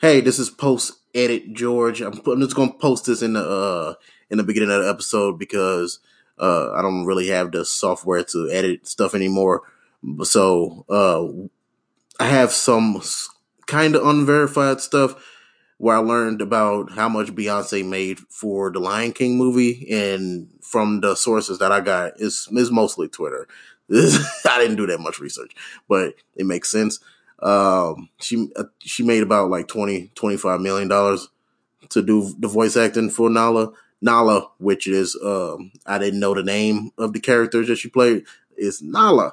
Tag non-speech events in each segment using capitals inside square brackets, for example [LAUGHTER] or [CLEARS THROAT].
hey, this is post edit George. I'm, I'm just gonna post this in the uh in the beginning of the episode because uh I don't really have the software to edit stuff anymore. So uh I have some kind of unverified stuff where I learned about how much Beyonce made for the Lion King movie, and from the sources that I got, it's, it's mostly Twitter. [LAUGHS] I didn't do that much research, but it makes sense. Um, she uh, she made about like 20, 25 million dollars to do the voice acting for Nala. Nala, which is um, I didn't know the name of the characters that she played, is Nala,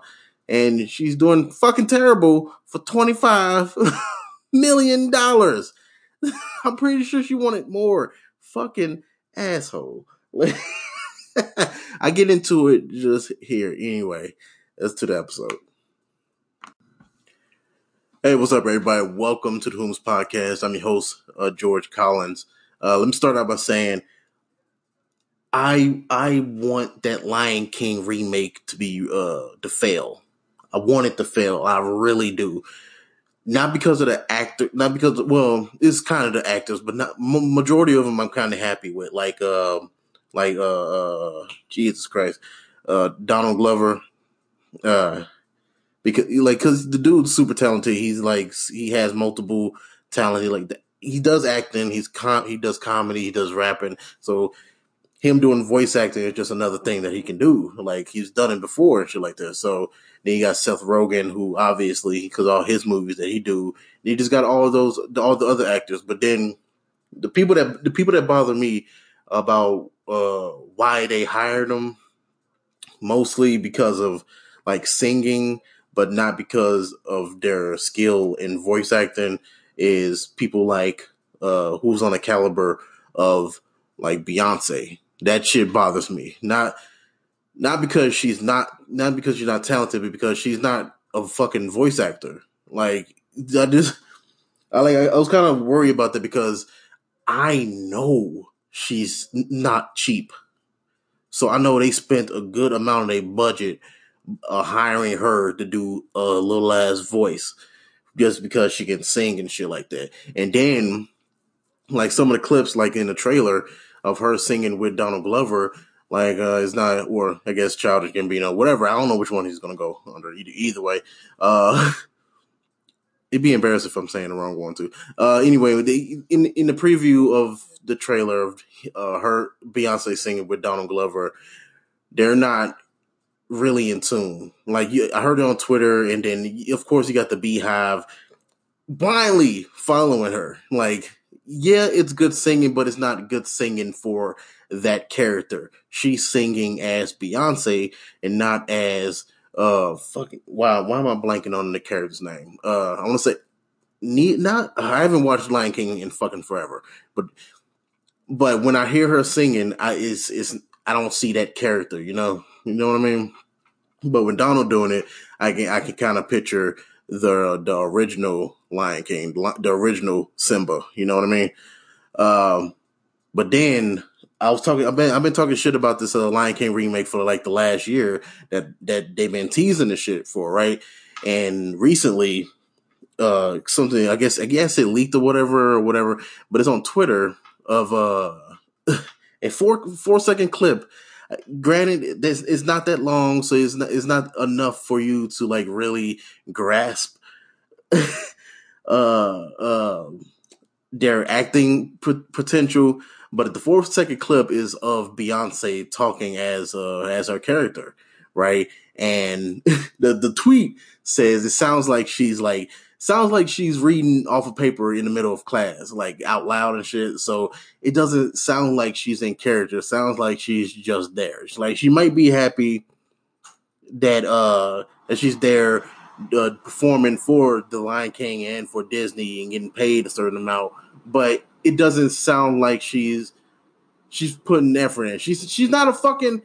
and she's doing fucking terrible for twenty five [LAUGHS] million dollars. [LAUGHS] I'm pretty sure she wanted more. Fucking asshole. [LAUGHS] I get into it just here anyway. Let's to the episode. Hey, what's up, everybody? Welcome to the Whomst Podcast. I'm your host, uh, George Collins. Uh, let me start out by saying I I want that Lion King remake to be uh to fail. I want it to fail. I really do not because of the actor, not because well, it's kind of the actors, but not majority of them. I'm kind of happy with, like, uh, like, uh, uh, Jesus Christ, uh, Donald Glover, uh, because like, cause the dude's super talented. He's like, he has multiple talent. He like, he does acting. He's com, he does comedy. He does rapping. So him doing voice acting is just another thing that he can do. Like he's done it before and shit like that. So then you got Seth Rogen, who obviously because all his movies that he do, you just got all those all the other actors. But then the people that the people that bother me about uh, why they hired them, mostly because of like singing, but not because of their skill in voice acting. Is people like uh, who's on the caliber of like Beyonce that shit bothers me. Not not because she's not not because she's not talented, but because she's not a fucking voice actor. Like I just I like I was kind of worried about that because I know she's not cheap. So I know they spent a good amount of their budget uh, hiring her to do a little ass voice just because she can sing and shit like that. And then like some of the clips like in the trailer, of her singing with Donald Glover, like uh, it's not, or I guess Childish Gambino, whatever. I don't know which one he's gonna go under. Either, either way, uh, [LAUGHS] it'd be embarrassing if I'm saying the wrong one too. Uh, anyway, in in the preview of the trailer of uh, her Beyonce singing with Donald Glover, they're not really in tune. Like you, I heard it on Twitter, and then of course you got the Beyhive blindly following her. Like yeah, it's good singing, but it's not good singing for that character. She's singing as Beyonce and not as uh fucking wow. Why am I blanking on the character's name? Uh, I want to say need not. I haven't watched Lion King in fucking forever, but but when I hear her singing, I is is I don't see that character. You know, you know what I mean. But when Donald doing it, I can I can kind of picture the the original Lion King, the original Simba. You know what I mean? Um, but then I was talking. I've been I've been talking shit about this uh, Lion King remake for like the last year that that they've been teasing the shit for, right? And recently, uh, something I guess I guess it leaked or whatever or whatever, but it's on Twitter of uh [LAUGHS] a four four second clip granted this it's not that long so it's not it's not enough for you to like really grasp [LAUGHS] uh uh their acting p- potential. But the fourth second clip is of Beyonce talking as uh as her character right? And [LAUGHS] the the tweet says it sounds like she's like sounds like she's reading off a of paper in the middle of class, like out loud and shit. So it doesn't sound like she's in character. It sounds like she's just there. It's like she might be happy that uh that she's there uh, performing for the Lion King and for Disney and getting paid a certain amount, but it doesn't sound like she's she's putting effort in. She's she's not a fucking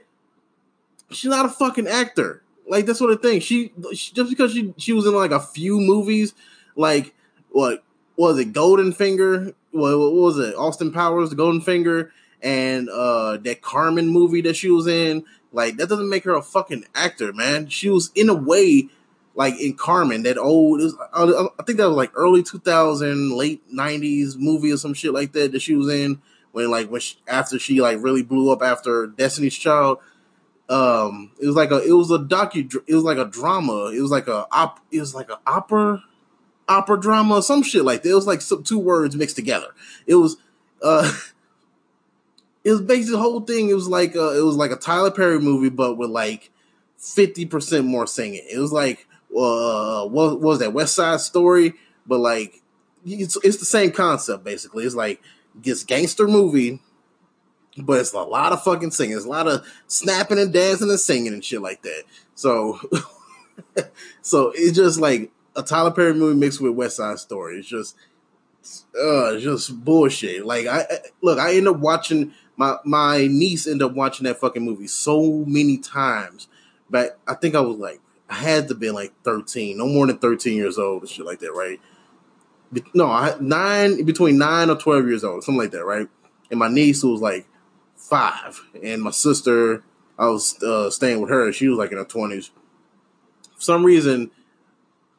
she's not a fucking actor. Like that sort of thing. She, she just because she she was in like a few movies, like what was it, Golden Finger? What, what was it, Austin Powers, The Golden Finger, and uh that Carmen movie that she was in. Like that doesn't make her a fucking actor, man. She was in a way like in Carmen, that old, was, I think that was like early 2000, late 90s movie or some shit like that that she was in when like when she, after she like really blew up after Destiny's Child. Um, it was like a it was a docu it was like a drama. It was like a op it was like an opera opera drama, some shit like that. It was like some two words mixed together. It was uh [LAUGHS] it was basically the whole thing. It was like uh, it was like a Tyler Perry movie, but with like fifty percent more singing. It was like uh, what, what was that West Side Story? But like it's it's the same concept basically. It's like this gangster movie, but it's a lot of fucking singing. It's a lot of snapping and dancing and singing and shit like that. So, [LAUGHS] so it's just like a Tyler Perry movie mixed with West Side Story. It's just, uh, just bullshit. Like I, I look, I end up watching my my niece end up watching that fucking movie so many times. But I think I was like, I had to be like 13, no more than 13 years old, and shit like that, right? No, I nine between nine or 12 years old, something like that, right? And my niece was like five, and my sister, I was uh, staying with her, she was like in her 20s. For some reason,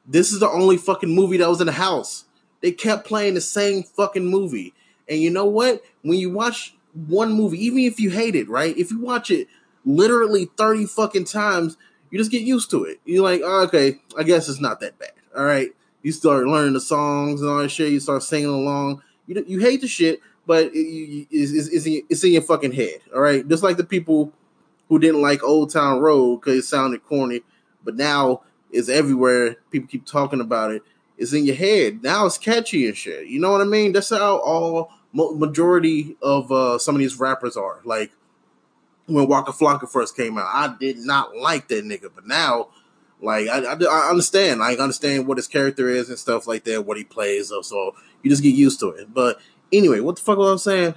this is the only fucking movie that was in the house. They kept playing the same fucking movie. And you know what? When you watch one movie, even if you hate it, right? If you watch it literally 30 fucking times, you just get used to it. You're like, oh, okay, I guess it's not that bad. All right. You start learning the songs and all that shit. You start singing along. You, you hate the shit, but it, it, it's, it's, in, it's in your fucking head. All right. Just like the people who didn't like Old Town Road because it sounded corny, but now it's everywhere. People keep talking about it. It's in your head. Now it's catchy and shit. You know what I mean? That's how all majority of uh, some of these rappers are. Like when Waka Flocka first came out, I did not like that nigga, but now, like I, I, I understand, I understand what his character is and stuff like that, what he plays, so you just get used to it. But anyway, what the fuck was I saying?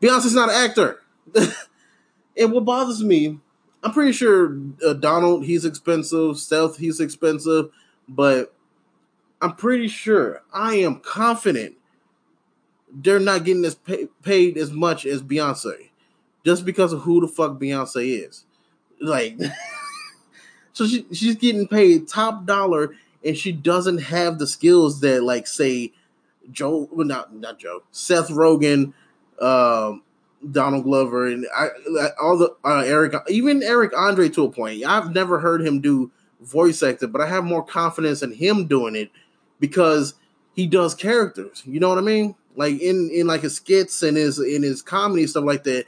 Beyonce's not an actor, [LAUGHS] and what bothers me, I'm pretty sure uh, Donald he's expensive, Seth he's expensive, but I'm pretty sure I am confident they're not getting as pay, paid as much as Beyonce, just because of who the fuck Beyonce is. Like, [LAUGHS] so she she's getting paid top dollar, and she doesn't have the skills that like say Joe, well not not Joe, Seth Rogen, um, Donald Glover, and I, all the uh, Eric, even Eric Andre to a point. I've never heard him do voice acting, but I have more confidence in him doing it because he does characters. You know what I mean? Like in in like his skits and his in his comedy stuff like that,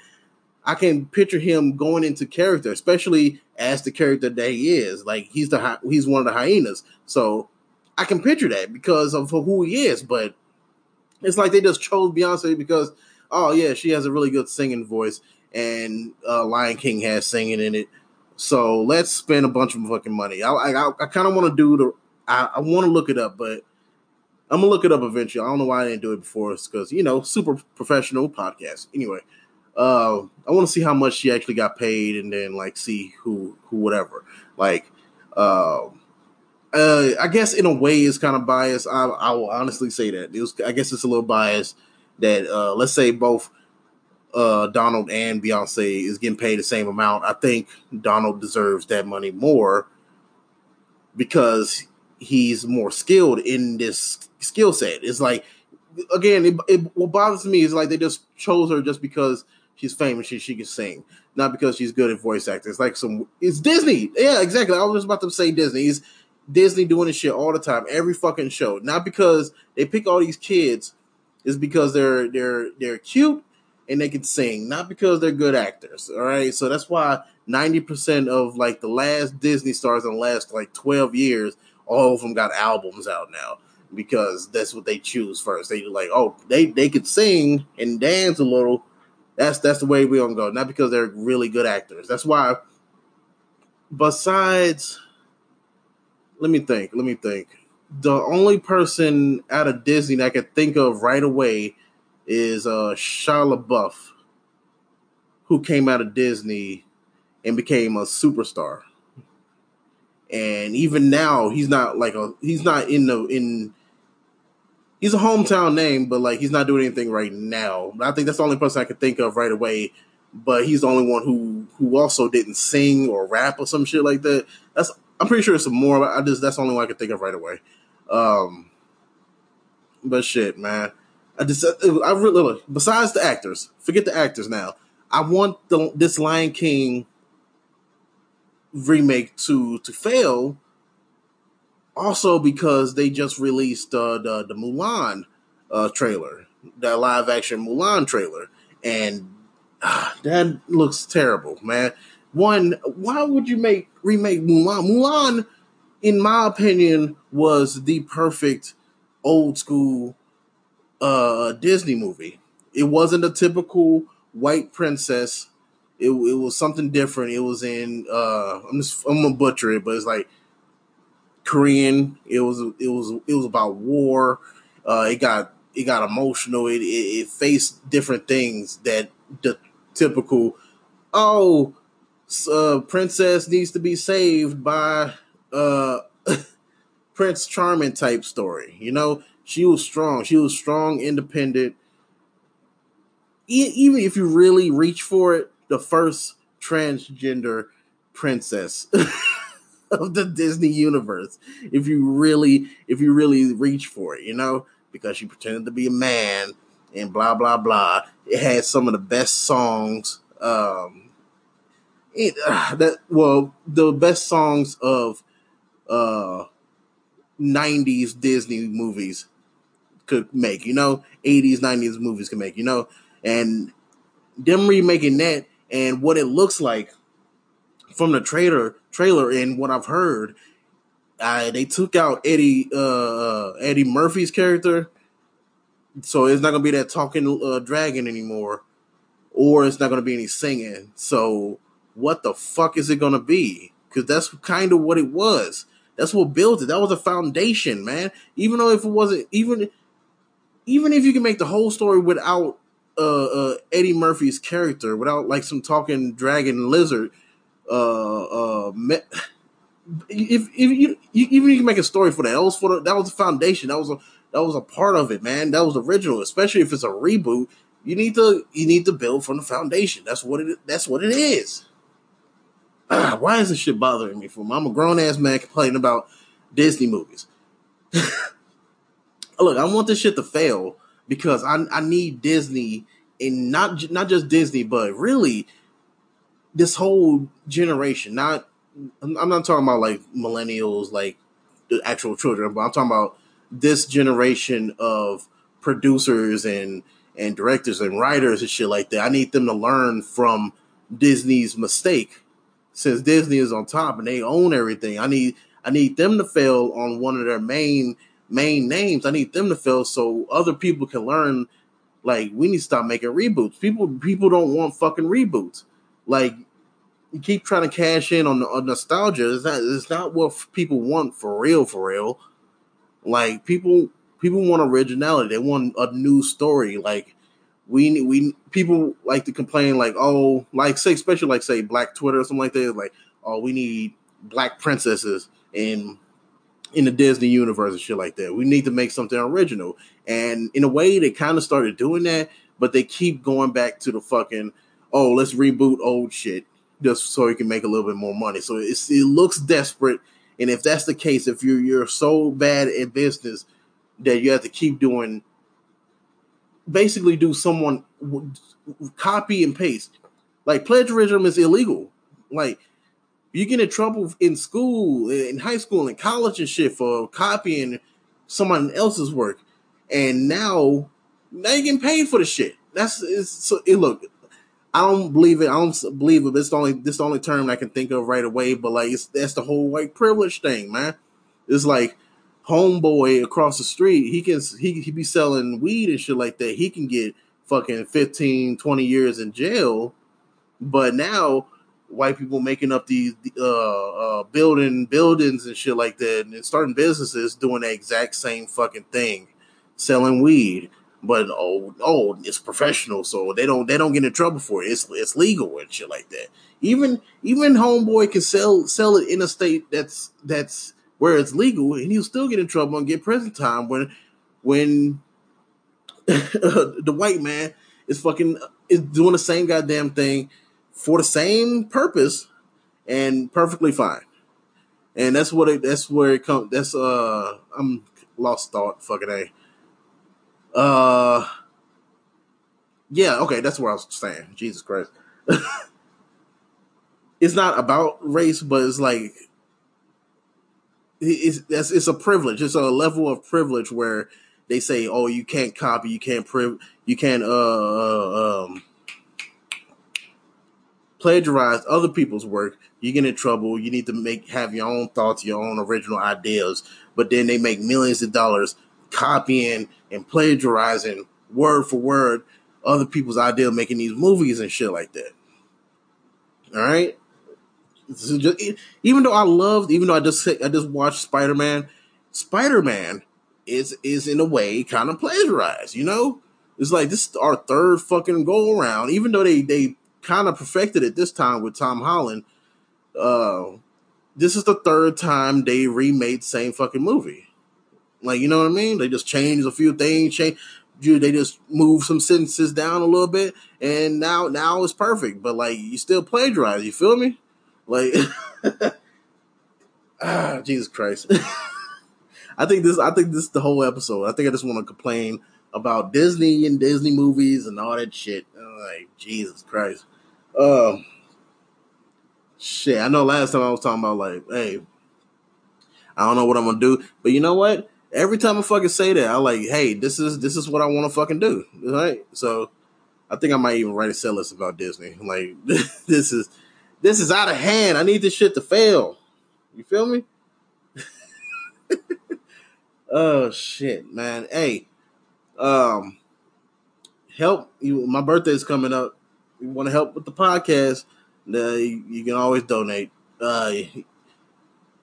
I can picture him going into character, especially as the character that he is. Like he's the he's one of the hyenas, so I can picture that because of who he is. But it's like they just chose Beyonce because oh yeah, she has a really good singing voice, and uh, Lion King has singing in it. So let's spend a bunch of fucking money. I I, I kind of want to do the I, I want to look it up, but I'm gonna look it up eventually. I don't know why I didn't do it before. It's because you know, super professional podcast. Anyway, uh, I want to see how much she actually got paid, and then like see who who whatever. Like, uh, uh, I guess in a way it's kind of biased. I, I will honestly say that it was. I guess it's a little biased that uh, let's say both uh, Donald and Beyonce is getting paid the same amount. I think Donald deserves that money more because he's more skilled in this skill set. It's like again, it, it, what bothers me is like they just chose her just because she's famous, she she can sing, not because she's good at voice acting. It's like some it's Disney. Yeah, exactly. I was just about to say Disney. It's Disney doing this shit all the time, every fucking show. Not because they pick all these kids, it's because they're they're they're cute and they can sing, not because they're good actors. All right, so that's why ninety percent of like the last Disney stars in the last like twelve years, all of them got albums out now because that's what they choose first. They like, oh, they they could sing and dance a little. That's that's the way we're gonna go. Not because they're really good actors. That's why. Besides, let me think. Let me think. The only person out of Disney that I could think of right away is uh Shia LaBeouf, who came out of Disney and became a superstar. And even now, he's not like a he's not in the in he's a hometown name, but like he's not doing anything right now. I think that's the only person I could think of right away. But he's the only one who who also didn't sing or rap or some shit like that. That's I'm pretty sure it's some more. I just that's the only one I can think of right away. Um, but shit, man. I just I really besides the actors, forget the actors now. I want the this Lion King remake to to fail. Also, because they just released uh, the the Mulan uh, trailer, that live action Mulan trailer, and uh, that looks terrible, man. One, why would you make remake Mulan? Mulan, in my opinion, was the perfect old school uh, Disney movie. It wasn't a typical white princess. It, it was something different. It was in uh, I'm just I'm gonna butcher it, but it's like Korean. It was it was it was about war. Uh, it got it got emotional. It, it, it faced different things that the typical oh uh, princess needs to be saved by uh [LAUGHS] Prince Charming type story. You know, she was strong. She was strong, independent. E- even if you really reach for it, the first transgender princess [LAUGHS] of the Disney universe. If you really, if you really reach for it, you know, because she pretended to be a man and blah blah blah. It had some of the best songs. Um, it, uh, that well, the best songs of uh 90s Disney movies could make, you know, 80s, 90s movies can make, you know, and them remaking that and what it looks like from the trailer trailer and what I've heard, uh, they took out Eddie uh, uh, Eddie Murphy's character, so it's not gonna be that talking uh, dragon anymore, or it's not gonna be any singing. So what the fuck is it gonna be? Because that's kind of what it was. That's what built it. That was a foundation, man. Even though if it wasn't even even if you can make the whole story without uh, uh, Eddie Murphy's character, without like some talking dragon lizard, uh, uh, me- [SIGHS] if if you, you even you can make a story for that. That was for the, that was the foundation. That was a that was a part of it, man. That was original. Especially if it's a reboot, you need to you need to build from the foundation. That's what it that's what it is. [CLEARS THROAT] Why is this shit bothering me? For I'm a grown ass man complaining about Disney movies. [LAUGHS] Look, I want this shit to fail because I I need Disney and not not just Disney, but really this whole generation. Not I'm not talking about like millennials, like the actual children, but I'm talking about this generation of producers and and directors and writers and shit like that. I need them to learn from Disney's mistake. Since Disney is on top and they own everything, I need I need them to fail on one of their main main names. I need them to fail so other people can learn. Like we need to stop making reboots. People people don't want fucking reboots. Like you keep trying to cash in on, on nostalgia. It's not it's not what people want for real. For real, like people people want originality. They want a new story. Like we we people like to complain like oh like say especially like say Black Twitter or something like that. Like oh we need black princesses in in the Disney universe and shit like that. We need to make something original. And in a way, they kind of started doing that, but they keep going back to the fucking oh let's reboot old shit just so you can make a little bit more money. So it's it looks desperate. And if that's the case, if you're you're so bad at business that you have to keep doing, basically do someone copy and paste. Like plagiarism is illegal. Like you get in trouble in school, in high school, in college and shit for copying someone else's work, and now now you're getting paid for the shit. That's it's so. It, look, I don't believe it. I don't believe it. It's the only this the only term I can think of right away. But like, it's that's the whole white privilege thing, man. It's like homeboy across the street. He can he he be selling weed and shit like that. He can get fucking 15, 20 years in jail. But now white people making up these uh, uh, building buildings and shit like that, and starting businesses doing the exact same fucking thing, selling weed but oh oh it's professional so they don't they don't get in trouble for it it's it's legal and shit like that even even homeboy can sell sell it in a state that's that's where it's legal and he'll still get in trouble and get prison time when when [LAUGHS] the white man is fucking is doing the same goddamn thing for the same purpose and perfectly fine and that's what it. That's where it comes. That's uh, I'm lost thought. Fucking a. Uh, yeah. Okay, that's where I was saying. Jesus Christ. [LAUGHS] it's not about race, but it's like it's it's a privilege. It's a level of privilege where they say, "Oh, you can't copy, you can't priv, you can't uh, uh um." plagiarize other people's work, you get in trouble. You need to make have your own thoughts, your own original ideas. But then they make millions of dollars copying and plagiarizing word for word other people's idea making these movies and shit like that. All right. Just, even though I loved, even though I just I just watched Spider Man, Spider Man is is in a way kind of plagiarized. You know, it's like this is our third fucking go around. Even though they they kind of perfected it this time with Tom Holland. Uh, this is the third time they remade same fucking movie. Like, you know what I mean? They just changed a few things, change they just move some sentences down a little bit, and now now it's perfect. But like, you still plagiarize. You feel me? Like, [LAUGHS] ah, Jesus Christ. [LAUGHS] I think this. I think this is the whole episode. I think I just want to complain about Disney and Disney movies and all that shit. Like, Jesus Christ. Um, shit, I know last time I was talking about like, hey, I don't know what I'm gonna do, but you know what? Every time I fucking say that, I like, hey, this is this is what I want to fucking do, right? So, I think I might even write a set list about Disney. Like, [LAUGHS] this is this is out of hand. I need this shit to fail. You feel me? [LAUGHS] oh shit, man. Hey, um, help you. My birthday's coming up you want to help with the podcast, uh, you, you, can always donate. Uh,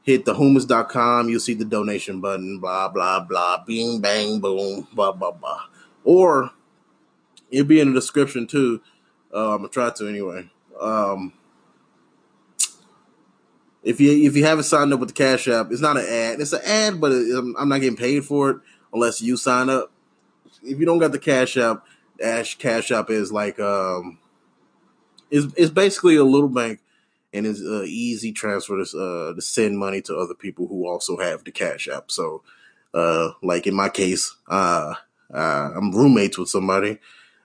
hit thewhomst.com. You'll see the donation button, blah, blah, blah, bing, bang, boom, blah, blah, blah. Or it'll be in the description too. Uh, I'm to try to anyway. Um, if you if you haven't signed up with the Cash App, it's not an ad. It's an ad, but it, I'm not getting paid for it unless you sign up. If you don't got the Cash App, Ash Cash App is like um, it's, it's basically a little bank and it's uh, easy transfer to, uh, to send money to other people who also have the cash app. So, uh, like in my case, uh, uh, I'm roommates with somebody.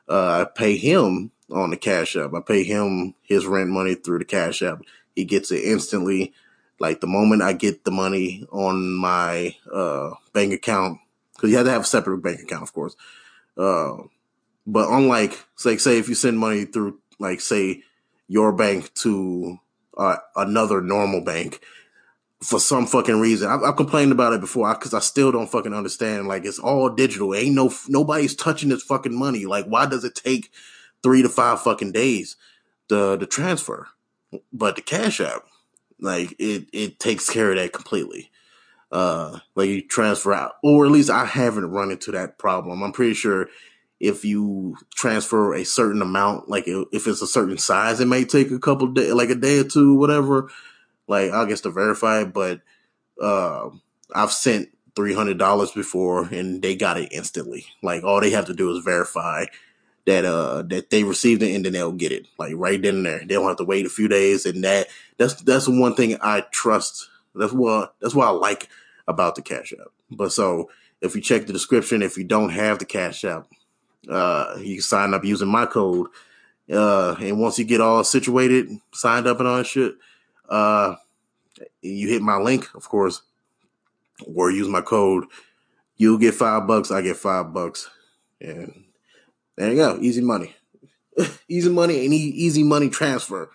Uh, I pay him on the cash app. I pay him his rent money through the cash app. He gets it instantly. Like the moment I get the money on my, uh, bank account, cause you have to have a separate bank account, of course. Uh, but unlike, like, say if you send money through like say your bank to uh, another normal bank for some fucking reason. I've, I've complained about it before because I, I, still don't fucking understand. Like it's all digital. Ain't no nobody's touching this fucking money. Like why does it take three to five fucking days to the transfer? But the Cash App, like it it takes care of that completely. Uh, like you transfer out, or at least I haven't run into that problem. I'm pretty sure if you transfer a certain amount, like if it's a certain size, it may take a couple days, like a day or two, whatever. Like I guess to verify but uh, I've sent three hundred dollars before, and they got it instantly. Like all they have to do is verify that uh that they received it, and then they'll get it like right then and there. They don't have to wait a few days, and that that's that's one thing I trust. That's what that's what I like about the Cash App. But so if you check the description, if you don't have the Cash App, uh, you sign up using my code. Uh, and once you get all situated, signed up and all that shit, uh, you hit my link, of course, or use my code. You'll get five bucks. I get five bucks. And there you go. Easy money. [LAUGHS] easy money and easy money transfer.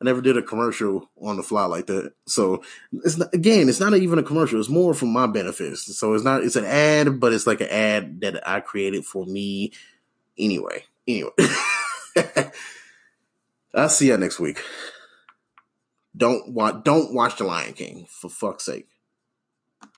I never did a commercial on the fly like that. So it's not, again, it's not even a commercial. It's more for my benefits. So it's not, it's an ad, but it's like an ad that I created for me anyway. Anyway, [LAUGHS] I'll see you next week. Don't watch, don't watch The Lion King for fuck's sake.